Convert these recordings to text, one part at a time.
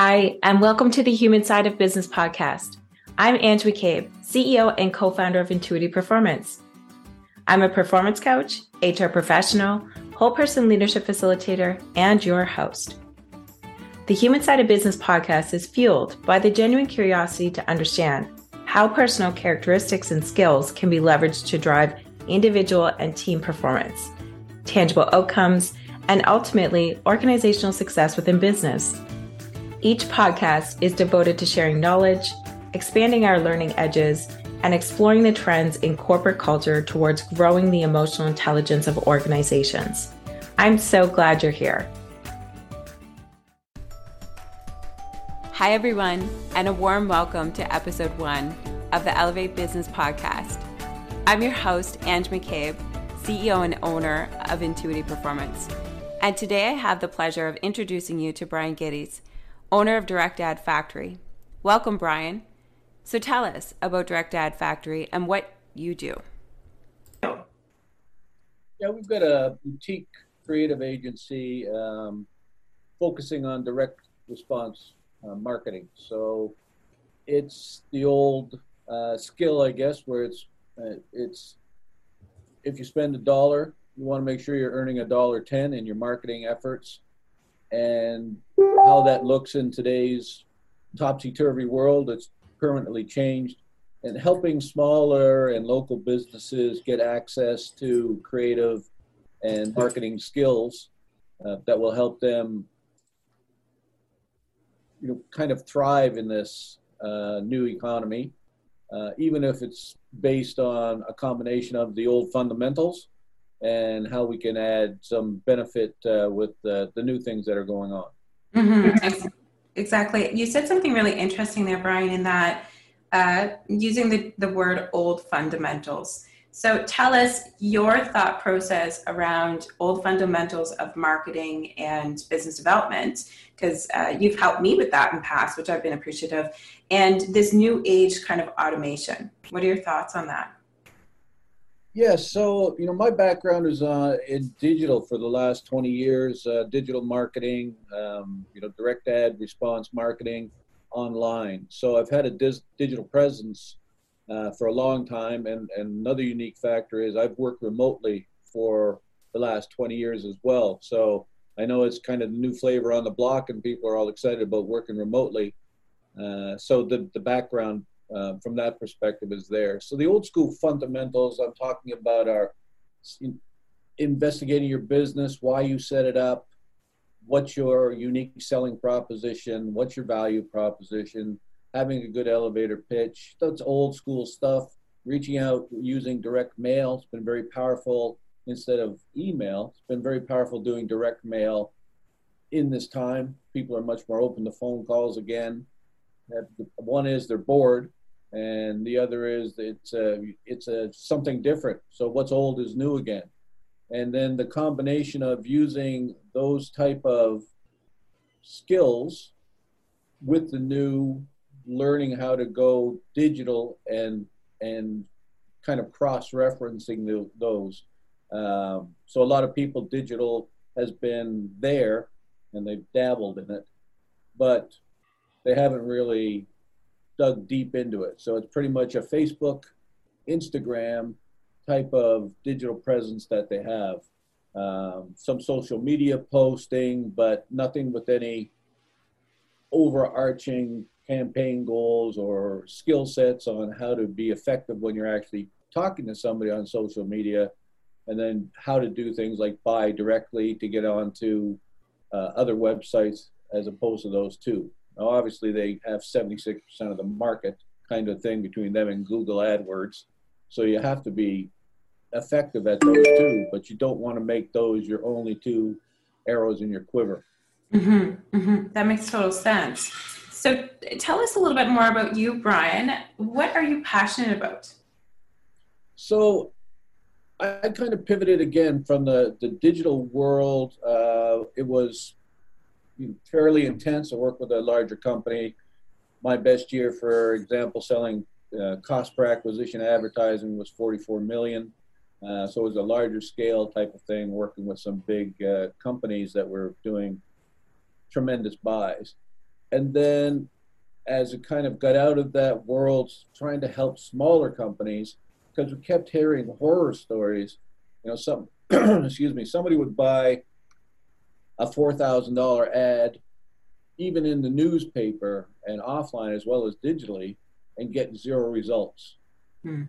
Hi, and welcome to the Human Side of Business podcast. I'm Ange McCabe, CEO and co founder of Intuitive Performance. I'm a performance coach, HR professional, whole person leadership facilitator, and your host. The Human Side of Business podcast is fueled by the genuine curiosity to understand how personal characteristics and skills can be leveraged to drive individual and team performance, tangible outcomes, and ultimately organizational success within business. Each podcast is devoted to sharing knowledge, expanding our learning edges, and exploring the trends in corporate culture towards growing the emotional intelligence of organizations. I'm so glad you're here. Hi, everyone, and a warm welcome to episode one of the Elevate Business Podcast. I'm your host, Ange McCabe, CEO and owner of Intuiti Performance. And today I have the pleasure of introducing you to Brian Geddes owner of Direct Ad Factory. Welcome, Brian. So tell us about Direct Ad Factory and what you do. Yeah, we've got a boutique creative agency um, focusing on direct response uh, marketing. So it's the old uh, skill, I guess, where it's uh, it's if you spend a dollar, you want to make sure you're earning a dollar ten in your marketing efforts and how that looks in today's topsy-turvy world. that's permanently changed. And helping smaller and local businesses get access to creative and marketing skills uh, that will help them you know, kind of thrive in this uh, new economy, uh, even if it's based on a combination of the old fundamentals and how we can add some benefit uh, with the, the new things that are going on. Mm-hmm. Exactly. You said something really interesting there, Brian, in that uh, using the, the word old fundamentals. So tell us your thought process around old fundamentals of marketing and business development, because uh, you've helped me with that in past, which I've been appreciative, and this new age kind of automation. What are your thoughts on that? Yeah, so you know, my background is uh, in digital for the last 20 years, uh, digital marketing, um, you know, direct ad response marketing online. So I've had a dis- digital presence uh, for a long time, and, and another unique factor is I've worked remotely for the last 20 years as well. So I know it's kind of the new flavor on the block, and people are all excited about working remotely. Uh, so the the background uh, from that perspective is there. So the old school fundamentals I'm talking about are investigating your business, why you set it up, what's your unique selling proposition, what's your value proposition, having a good elevator pitch. That's old school stuff. Reaching out using direct mail has been very powerful instead of email. It's been very powerful doing direct mail in this time. People are much more open to phone calls again. One is they're bored and the other is it's a it's a something different. So what's old is new again, and then the combination of using those type of skills with the new learning how to go digital and and kind of cross referencing the, those. Um, so a lot of people digital has been there and they've dabbled in it, but they haven't really dug deep into it. So it's pretty much a Facebook, Instagram type of digital presence that they have. Um, some social media posting, but nothing with any overarching campaign goals or skill sets on how to be effective when you're actually talking to somebody on social media, and then how to do things like buy directly to get onto uh, other websites as opposed to those two. Now, obviously, they have 76% of the market kind of thing between them and Google AdWords. So you have to be effective at those two, but you don't want to make those your only two arrows in your quiver. Mm-hmm, mm-hmm. That makes total sense. So tell us a little bit more about you, Brian. What are you passionate about? So I kind of pivoted again from the, the digital world. Uh, it was fairly intense. I work with a larger company. My best year, for example, selling uh, cost per acquisition advertising was 44 million. Uh, so it was a larger scale type of thing, working with some big uh, companies that were doing tremendous buys. and then as it kind of got out of that world, trying to help smaller companies, because we kept hearing horror stories. You know, some excuse me, somebody would buy a four thousand dollar ad, even in the newspaper and offline as well as digitally, and get zero results. Hmm.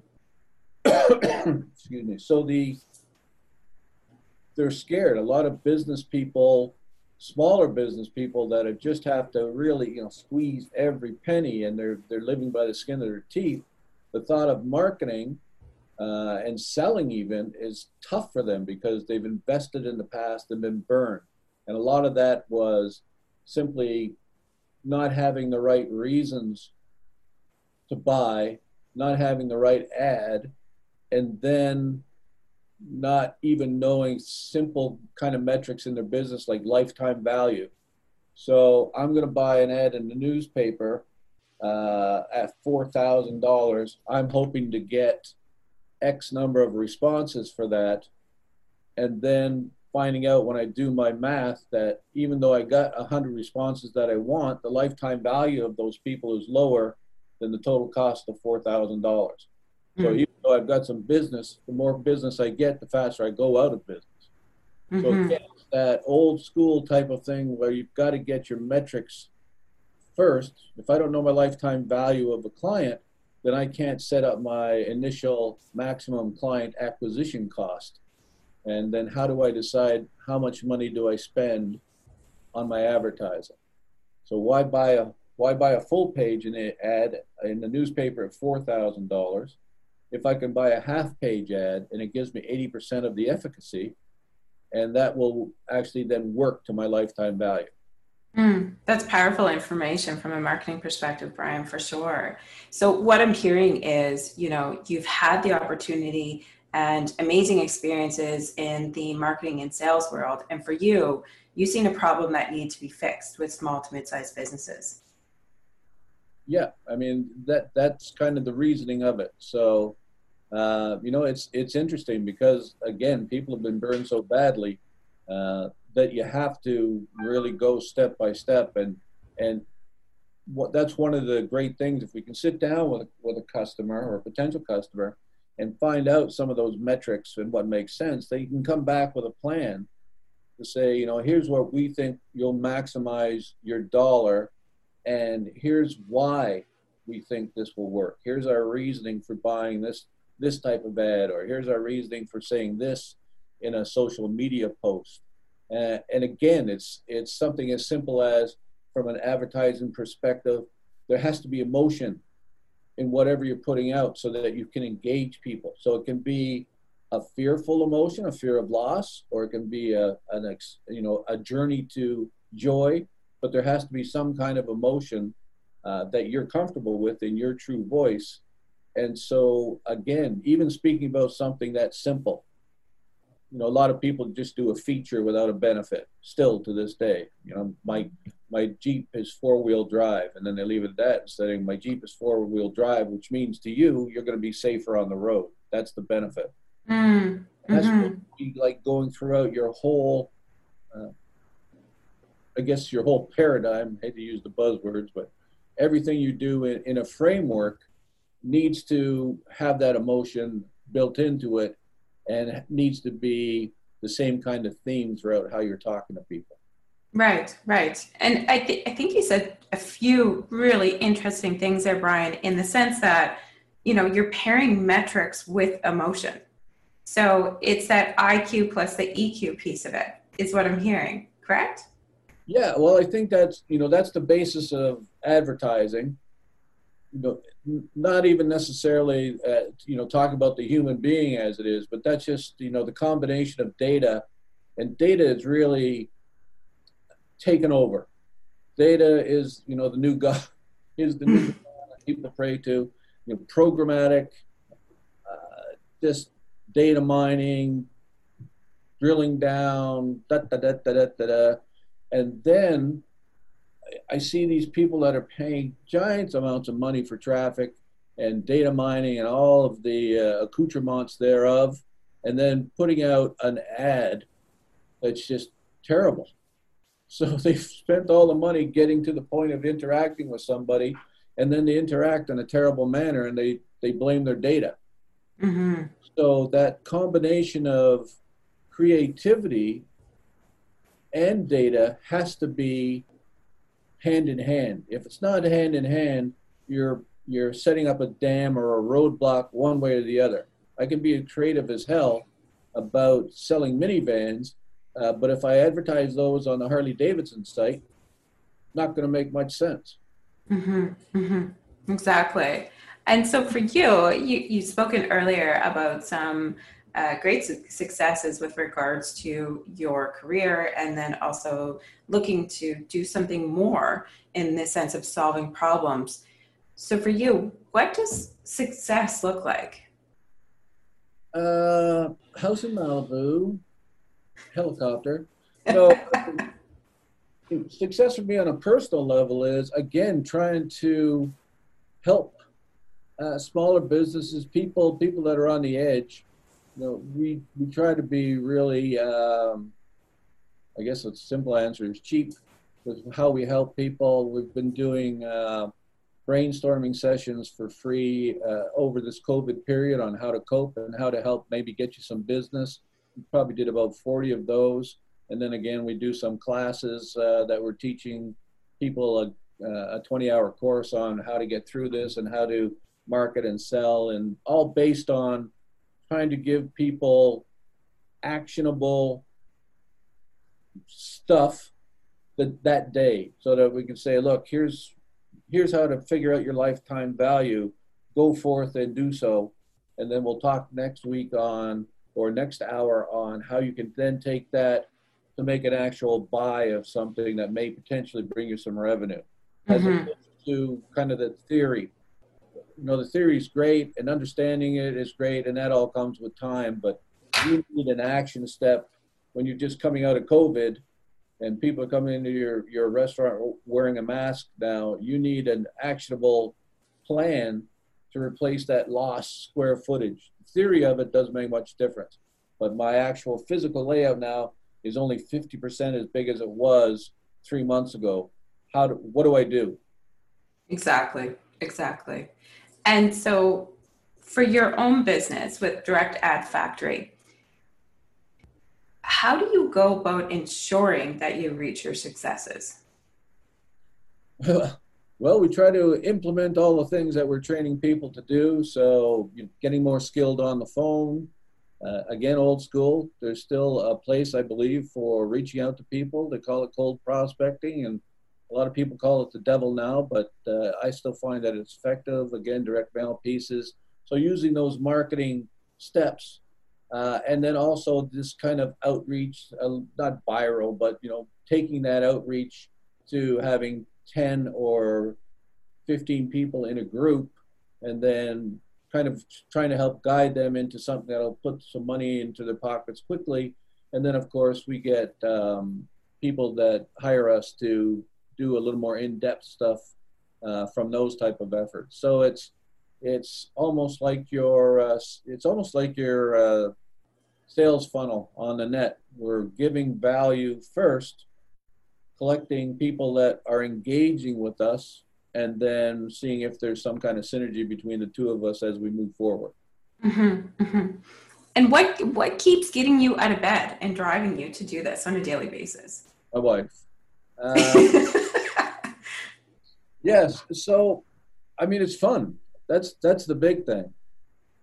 excuse me. So the they're scared. A lot of business people smaller business people that have just have to really you know squeeze every penny and they're they're living by the skin of their teeth the thought of marketing uh, and selling even is tough for them because they've invested in the past and been burned and a lot of that was simply not having the right reasons to buy not having the right ad and then not even knowing simple kind of metrics in their business like lifetime value. So I'm going to buy an ad in the newspaper uh, at four thousand dollars. I'm hoping to get X number of responses for that, and then finding out when I do my math that even though I got a hundred responses that I want, the lifetime value of those people is lower than the total cost of four thousand dollars. So mm. even though I've got some business, the more business I get, the faster I go out of business. Mm-hmm. So again, that old school type of thing where you've got to get your metrics first. If I don't know my lifetime value of a client, then I can't set up my initial maximum client acquisition cost. And then how do I decide how much money do I spend on my advertising? So why buy a why buy a full page in an ad in the newspaper at four thousand dollars if I can buy a half page ad and it gives me 80% of the efficacy, and that will actually then work to my lifetime value. Mm, that's powerful information from a marketing perspective, Brian, for sure. So, what I'm hearing is, you know, you've had the opportunity and amazing experiences in the marketing and sales world. And for you, you've seen a problem that needs to be fixed with small to mid sized businesses. Yeah, I mean that that's kind of the reasoning of it. So uh, you know, it's it's interesting because again, people have been burned so badly uh, that you have to really go step by step, and and what that's one of the great things. If we can sit down with with a customer or a potential customer and find out some of those metrics and what makes sense, they can come back with a plan to say, you know, here's what we think you'll maximize your dollar, and here's why we think this will work. Here's our reasoning for buying this this type of ad, or here's our reasoning for saying this in a social media post. Uh, and again, it's it's something as simple as from an advertising perspective, there has to be emotion in whatever you're putting out so that you can engage people. So it can be a fearful emotion, a fear of loss, or it can be a an ex, you know a journey to joy. But there has to be some kind of emotion uh, that you're comfortable with in your true voice and so, again, even speaking about something that simple, you know, a lot of people just do a feature without a benefit. Still to this day, you know, my my Jeep is four wheel drive, and then they leave it at that, saying my Jeep is four wheel drive, which means to you, you're going to be safer on the road. That's the benefit. Mm. That's mm-hmm. be like going throughout your whole, uh, I guess, your whole paradigm. I hate to use the buzzwords, but everything you do in, in a framework needs to have that emotion built into it and needs to be the same kind of theme throughout how you're talking to people. Right, right. And I, th- I think you said a few really interesting things there, Brian, in the sense that, you know, you're pairing metrics with emotion. So it's that IQ plus the EQ piece of it, is what I'm hearing, correct? Yeah, well, I think that's, you know, that's the basis of advertising you know, not even necessarily, uh, you know, talk about the human being as it is, but that's just, you know, the combination of data, and data is really taken over. Data is, you know, the new God, is the new God people pray to. You know, programmatic, uh, just data mining, drilling down, da da da da da da, da. and then I see these people that are paying giant amounts of money for traffic and data mining and all of the uh, accoutrements thereof, and then putting out an ad that's just terrible. So they've spent all the money getting to the point of interacting with somebody, and then they interact in a terrible manner and they, they blame their data. Mm-hmm. So that combination of creativity and data has to be hand in hand. If it's not hand in hand, you're you're setting up a dam or a roadblock one way or the other. I can be creative as hell about selling minivans, uh, but if I advertise those on the Harley Davidson site, not going to make much sense. Mm-hmm, mm-hmm. Exactly. And so for you, you you spoken earlier about some uh, great su- successes with regards to your career, and then also looking to do something more in the sense of solving problems. So for you, what does success look like? Uh, house in Malibu, helicopter. So, success for me on a personal level is again trying to help uh, smaller businesses, people, people that are on the edge. Know, we we try to be really. Um, I guess the simple answer is cheap with how we help people. We've been doing uh, brainstorming sessions for free uh, over this COVID period on how to cope and how to help maybe get you some business. We probably did about 40 of those. And then again, we do some classes uh, that we're teaching people a, uh, a 20 hour course on how to get through this and how to market and sell, and all based on trying to give people actionable stuff that, that day so that we can say, look, here's here's how to figure out your lifetime value. Go forth and do so. And then we'll talk next week on, or next hour on, how you can then take that to make an actual buy of something that may potentially bring you some revenue. As mm-hmm. opposed to kind of the theory. You know, the theory is great and understanding it is great, and that all comes with time, but you need an action step when you're just coming out of COVID and people are coming into your, your restaurant wearing a mask now, you need an actionable plan to replace that lost square footage. The theory of it doesn't make much difference, but my actual physical layout now is only 50% as big as it was three months ago. How do, what do I do? Exactly, exactly. And so for your own business with Direct Ad Factory, how do you go about ensuring that you reach your successes? Well, we try to implement all the things that we're training people to do. So, getting more skilled on the phone. Uh, again, old school. There's still a place, I believe, for reaching out to people. They call it cold prospecting, and a lot of people call it the devil now, but uh, I still find that it's effective. Again, direct mail pieces. So, using those marketing steps uh, and then also this kind of outreach, uh, not viral, but you know, taking that outreach to having 10 or 15 people in a group, and then kind of trying to help guide them into something that'll put some money into their pockets quickly. And then, of course, we get um, people that hire us to do a little more in-depth stuff uh, from those type of efforts. So it's it's almost like your uh, it's almost like your uh, sales funnel on the net. We're giving value first, collecting people that are engaging with us, and then seeing if there's some kind of synergy between the two of us as we move forward. Mm-hmm, mm-hmm. And what what keeps getting you out of bed and driving you to do this on a daily basis? My wife. Uh, yes. So, I mean, it's fun. That's that's the big thing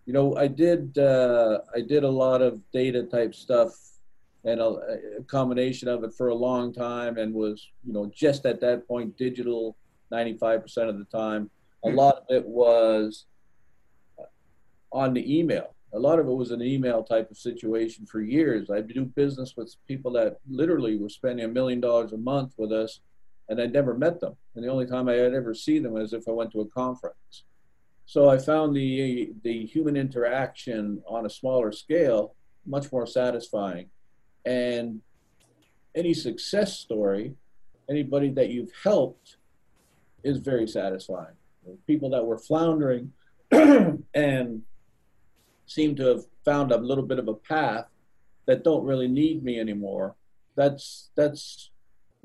you know, I did uh, I did a lot of data type stuff and a, a, combination of it for a long time, and was you know just at that point digital 95% of the time. A lot of it was on the email. A lot of it was an email type of situation for years. I do business with people that literally were spending a million dollars a month with us, and I'd never met them. And the only time I had ever see them was if I went to a conference. So I found the the human interaction on a smaller scale much more satisfying. And any success story, anybody that you've helped, is very satisfying. People that were floundering and seem to have found a little bit of a path that don't really need me anymore. That's that's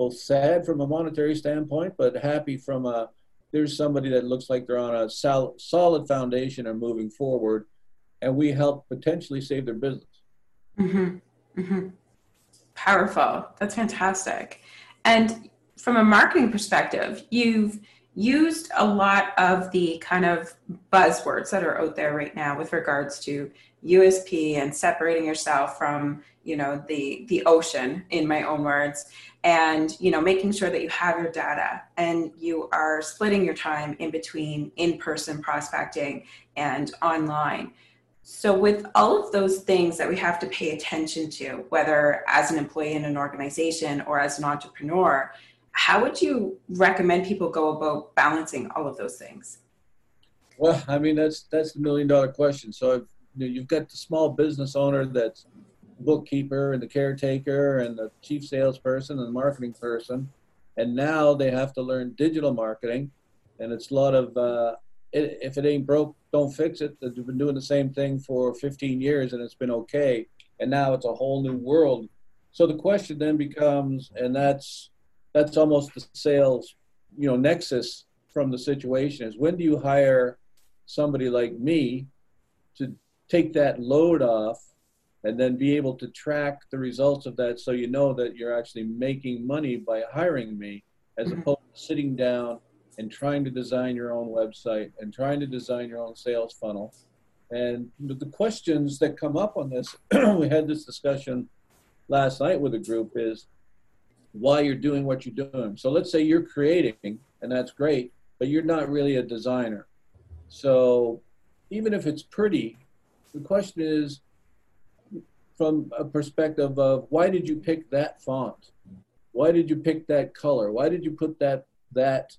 both sad from a monetary standpoint, but happy from a there's somebody that looks like they're on a sol- solid foundation and moving forward, and we help potentially save their business. Mm-hmm. Mm-hmm. Powerful. That's fantastic. And from a marketing perspective, you've used a lot of the kind of buzzwords that are out there right now with regards to USP and separating yourself from, you know, the the ocean in my own words and, you know, making sure that you have your data and you are splitting your time in between in-person prospecting and online. So, with all of those things that we have to pay attention to, whether as an employee in an organization or as an entrepreneur, how would you recommend people go about balancing all of those things? Well, I mean that's that's the million dollar question. So if, you know, you've got the small business owner that's bookkeeper and the caretaker and the chief salesperson and the marketing person, and now they have to learn digital marketing, and it's a lot of uh, it, if it ain't broke, don't fix it. They've been doing the same thing for 15 years and it's been okay, and now it's a whole new world. So the question then becomes, and that's that's almost the sales, you know, nexus from the situation is when do you hire somebody like me to take that load off and then be able to track the results of that so you know that you're actually making money by hiring me as mm-hmm. opposed to sitting down and trying to design your own website and trying to design your own sales funnel. And the questions that come up on this, we had this discussion last night with a group is why you're doing what you're doing. So let's say you're creating, and that's great, but you're not really a designer. So even if it's pretty, the question is from a perspective of why did you pick that font? Why did you pick that color? Why did you put that that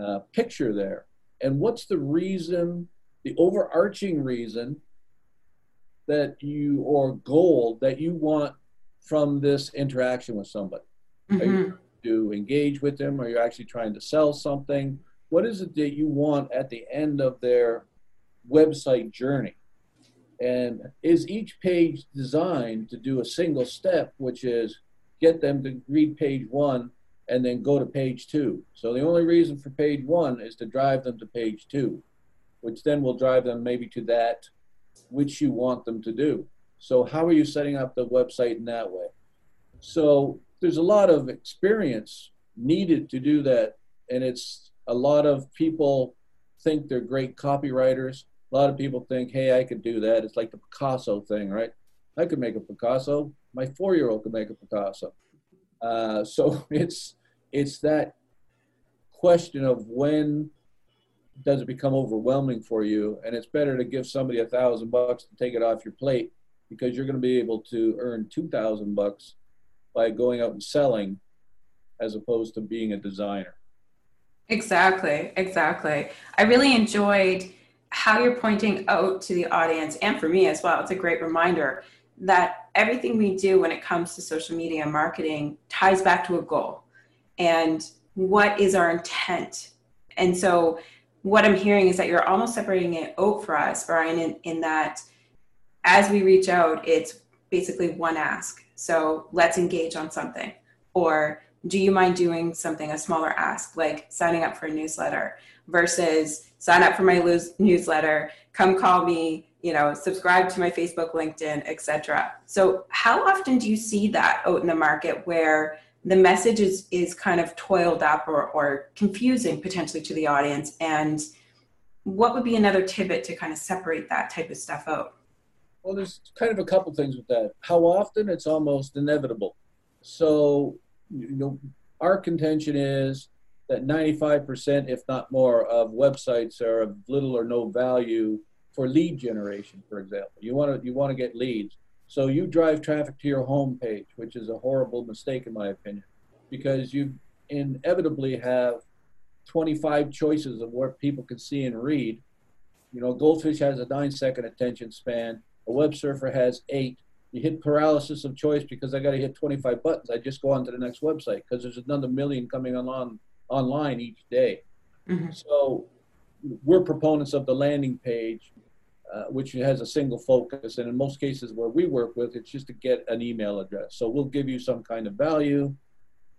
uh, picture there? And what's the reason, the overarching reason that you or goal that you want from this interaction with somebody? Mm-hmm. Are you to engage with them? Are you actually trying to sell something? What is it that you want at the end of their website journey? And is each page designed to do a single step, which is get them to read page one and then go to page two? So the only reason for page one is to drive them to page two, which then will drive them maybe to that which you want them to do. So, how are you setting up the website in that way? So, there's a lot of experience needed to do that and it's a lot of people think they're great copywriters a lot of people think hey i could do that. It's like the picasso thing right? I could make a picasso. My four-year-old could make a picasso. Uh, so it's it's that question of when does it become overwhelming for you? And it's better to give somebody a thousand bucks to take it off your plate because you're going to be able to earn two thousand bucks by going out and selling as opposed to being a designer. Exactly, exactly. I really enjoyed how you're pointing out to the audience and for me as well. It's a great reminder that everything we do when it comes to social media marketing ties back to a goal and what is our intent. And so, what I'm hearing is that you're almost separating it out for us, Brian, in, in that as we reach out, it's basically one ask so let's engage on something. Or do you mind doing something, a smaller ask, like signing up for a newsletter versus sign up for my newsletter, come call me, you know, subscribe to my Facebook, LinkedIn, etc. So how often do you see that out in the market where the message is, is kind of toiled up or, or confusing potentially to the audience? And what would be another tidbit to kind of separate that type of stuff out? Well, there's kind of a couple things with that. How often it's almost inevitable. So, you know, our contention is that 95%, if not more, of websites are of little or no value for lead generation, for example. You want to you want to get leads. So you drive traffic to your home page, which is a horrible mistake in my opinion, because you inevitably have 25 choices of what people can see and read. You know, Goldfish has a nine second attention span. A web surfer has eight. You hit paralysis of choice because I got to hit 25 buttons. I just go on to the next website because there's another million coming on online each day. Mm-hmm. So we're proponents of the landing page, uh, which has a single focus. And in most cases where we work with, it's just to get an email address. So we'll give you some kind of value.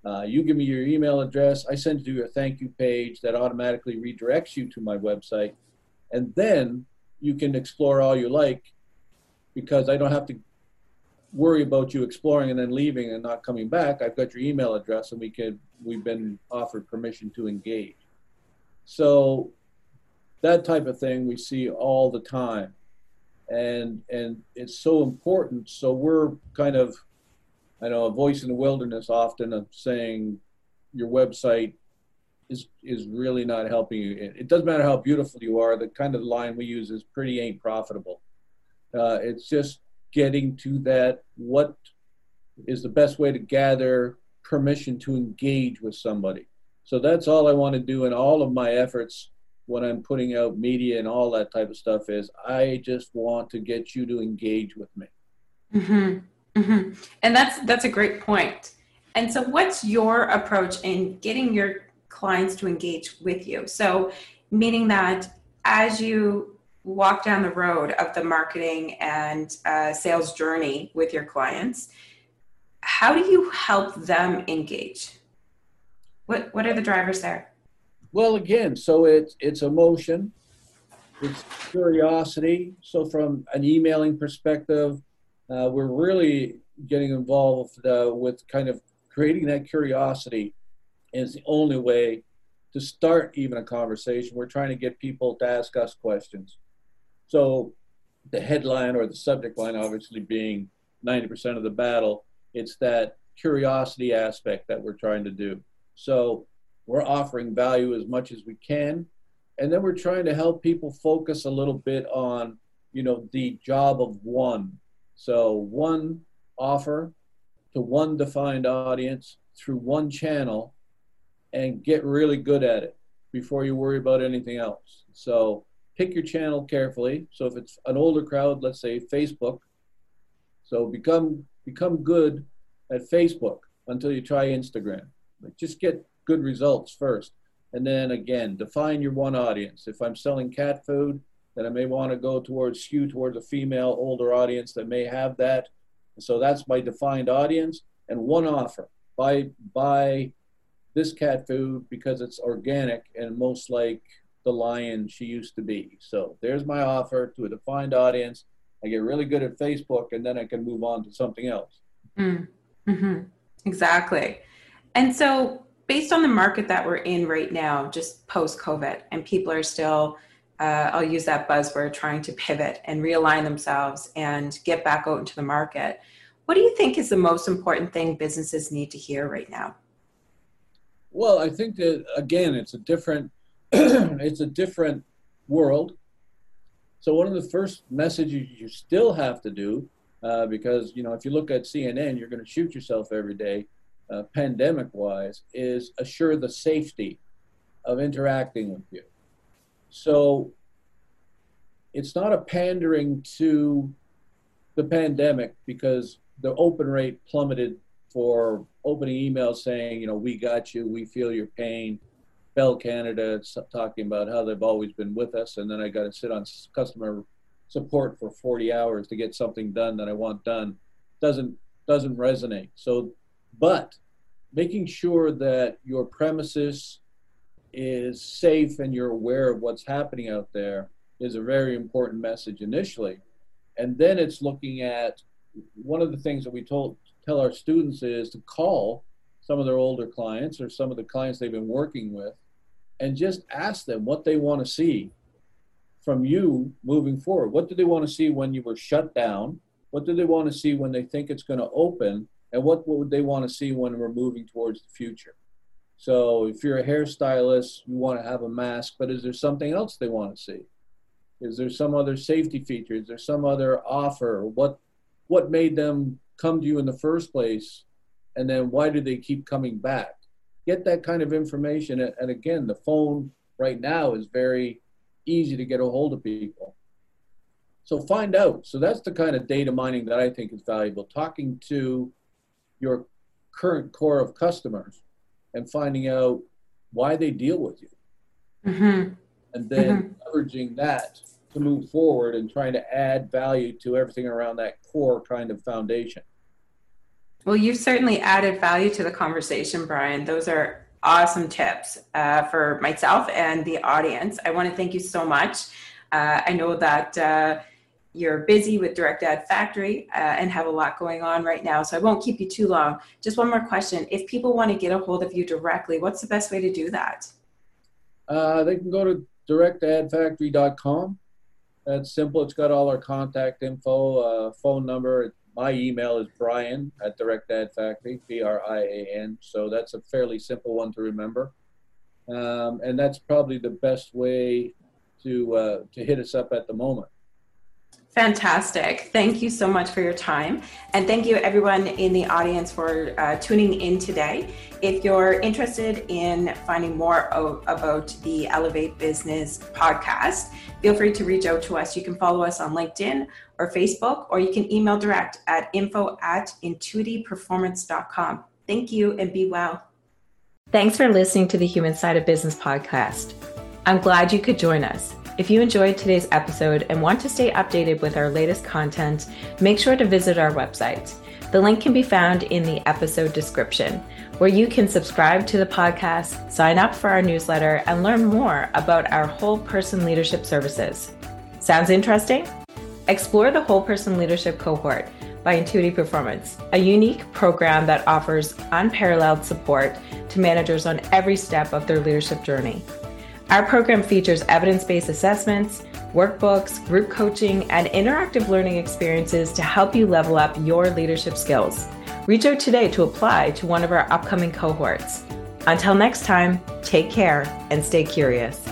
Uh, you give me your email address, I send you a thank you page that automatically redirects you to my website. And then you can explore all you like because I don't have to worry about you exploring and then leaving and not coming back. I've got your email address and we could we've been offered permission to engage. So that type of thing we see all the time. And and it's so important. So we're kind of I know a voice in the wilderness often of saying your website is is really not helping you. It, it doesn't matter how beautiful you are. The kind of line we use is pretty ain't profitable. Uh, it's just getting to that. What is the best way to gather permission to engage with somebody? So that's all I want to do in all of my efforts when I'm putting out media and all that type of stuff. Is I just want to get you to engage with me. Mm-hmm. Mm-hmm. And that's that's a great point. And so, what's your approach in getting your clients to engage with you? So, meaning that as you walk down the road of the marketing and uh, sales journey with your clients, how do you help them engage? What What are the drivers there? Well, again, so it's it's emotion, it's curiosity. So, from an emailing perspective, uh, we're really getting involved uh, with kind of creating that curiosity is the only way to start even a conversation. We're trying to get people to ask us questions. So the headline or the subject line obviously being 90% of the battle, it's that curiosity aspect that we're trying to do. So we're offering value as much as we can. And then we're trying to help people focus a little bit on, you know, the job of one so one offer to one defined audience through one channel and get really good at it before you worry about anything else. So pick your channel carefully. So if it's an older crowd, let's say Facebook, so become become good at Facebook until you try Instagram. Like just get good results first. And then again, define your one audience. If I'm selling cat food, then I may want to go towards skew towards a female older audience that may have that. So that's my defined audience and one offer. Buy buy this cat food because it's organic and most like the lion she used to be. So there's my offer to a defined audience. I get really good at Facebook and then I can move on to something else. Mm. hmm Exactly. And so based on the market that we're in right now, just post COVID, and people are still uh, I'll use that buzzword, trying to pivot and realign themselves and get back out into the market. What do you think is the most important thing businesses need to hear right now? Well, I think that again, it's a different, it's a different world. So one of the first messages you still have to do, uh, because you know if you look at CNN, you're going to shoot yourself every day, uh, pandemic-wise, is assure the safety of interacting with you. So it's not a pandering to the pandemic because the open rate plummeted for opening emails saying, you know, we got you, we feel your pain. Bell Canada talking about how they've always been with us, and then I got to sit on customer support for 40 hours to get something done that I want done doesn't doesn't resonate. So, but making sure that your premises is safe and you're aware of what's happening out there is a very important message initially. And then it's looking at one of the things that we told tell our students is to call some of their older clients or some of the clients they've been working with and just ask them what they want to see from you moving forward. What do they want to see when you were shut down? What do they want to see when they think it's going to open? And what would they want to see when we're moving towards the future? So if you're a hairstylist, you want to have a mask, but is there something else they want to see? Is there some other safety feature? Is there some other offer? What what made them come to you in the first place? And then why do they keep coming back? Get that kind of information. And again, the phone right now is very easy to get a hold of people. So find out. So that's the kind of data mining that I think is valuable. Talking to your current core of customers and finding out why they deal with you. Mm-hmm. And then mm-hmm. leveraging that to move forward and trying to add value to everything around that core kind of foundation. Well, you've certainly added value to the conversation, Brian. Those are awesome tips uh, for myself and the audience. I want to thank you so much. Uh, I know that uh, you're busy with Direct Ad Factory uh, and have a lot going on right now, so I won't keep you too long. Just one more question. If people want to get a hold of you directly, what's the best way to do that? Uh, they can go to directadfactory.com. That's simple. It's got all our contact info, uh, phone number, my email is brian at direct ad factory b-r-i-a-n so that's a fairly simple one to remember um, and that's probably the best way to uh, to hit us up at the moment Fantastic. Thank you so much for your time. And thank you, everyone in the audience, for uh, tuning in today. If you're interested in finding more o- about the Elevate Business podcast, feel free to reach out to us. You can follow us on LinkedIn or Facebook, or you can email direct at info at intuitiperformance.com. Thank you and be well. Thanks for listening to the Human Side of Business podcast. I'm glad you could join us. If you enjoyed today's episode and want to stay updated with our latest content, make sure to visit our website. The link can be found in the episode description, where you can subscribe to the podcast, sign up for our newsletter, and learn more about our whole person leadership services. Sounds interesting? Explore the whole person leadership cohort by Intuiti Performance, a unique program that offers unparalleled support to managers on every step of their leadership journey. Our program features evidence based assessments, workbooks, group coaching, and interactive learning experiences to help you level up your leadership skills. Reach out today to apply to one of our upcoming cohorts. Until next time, take care and stay curious.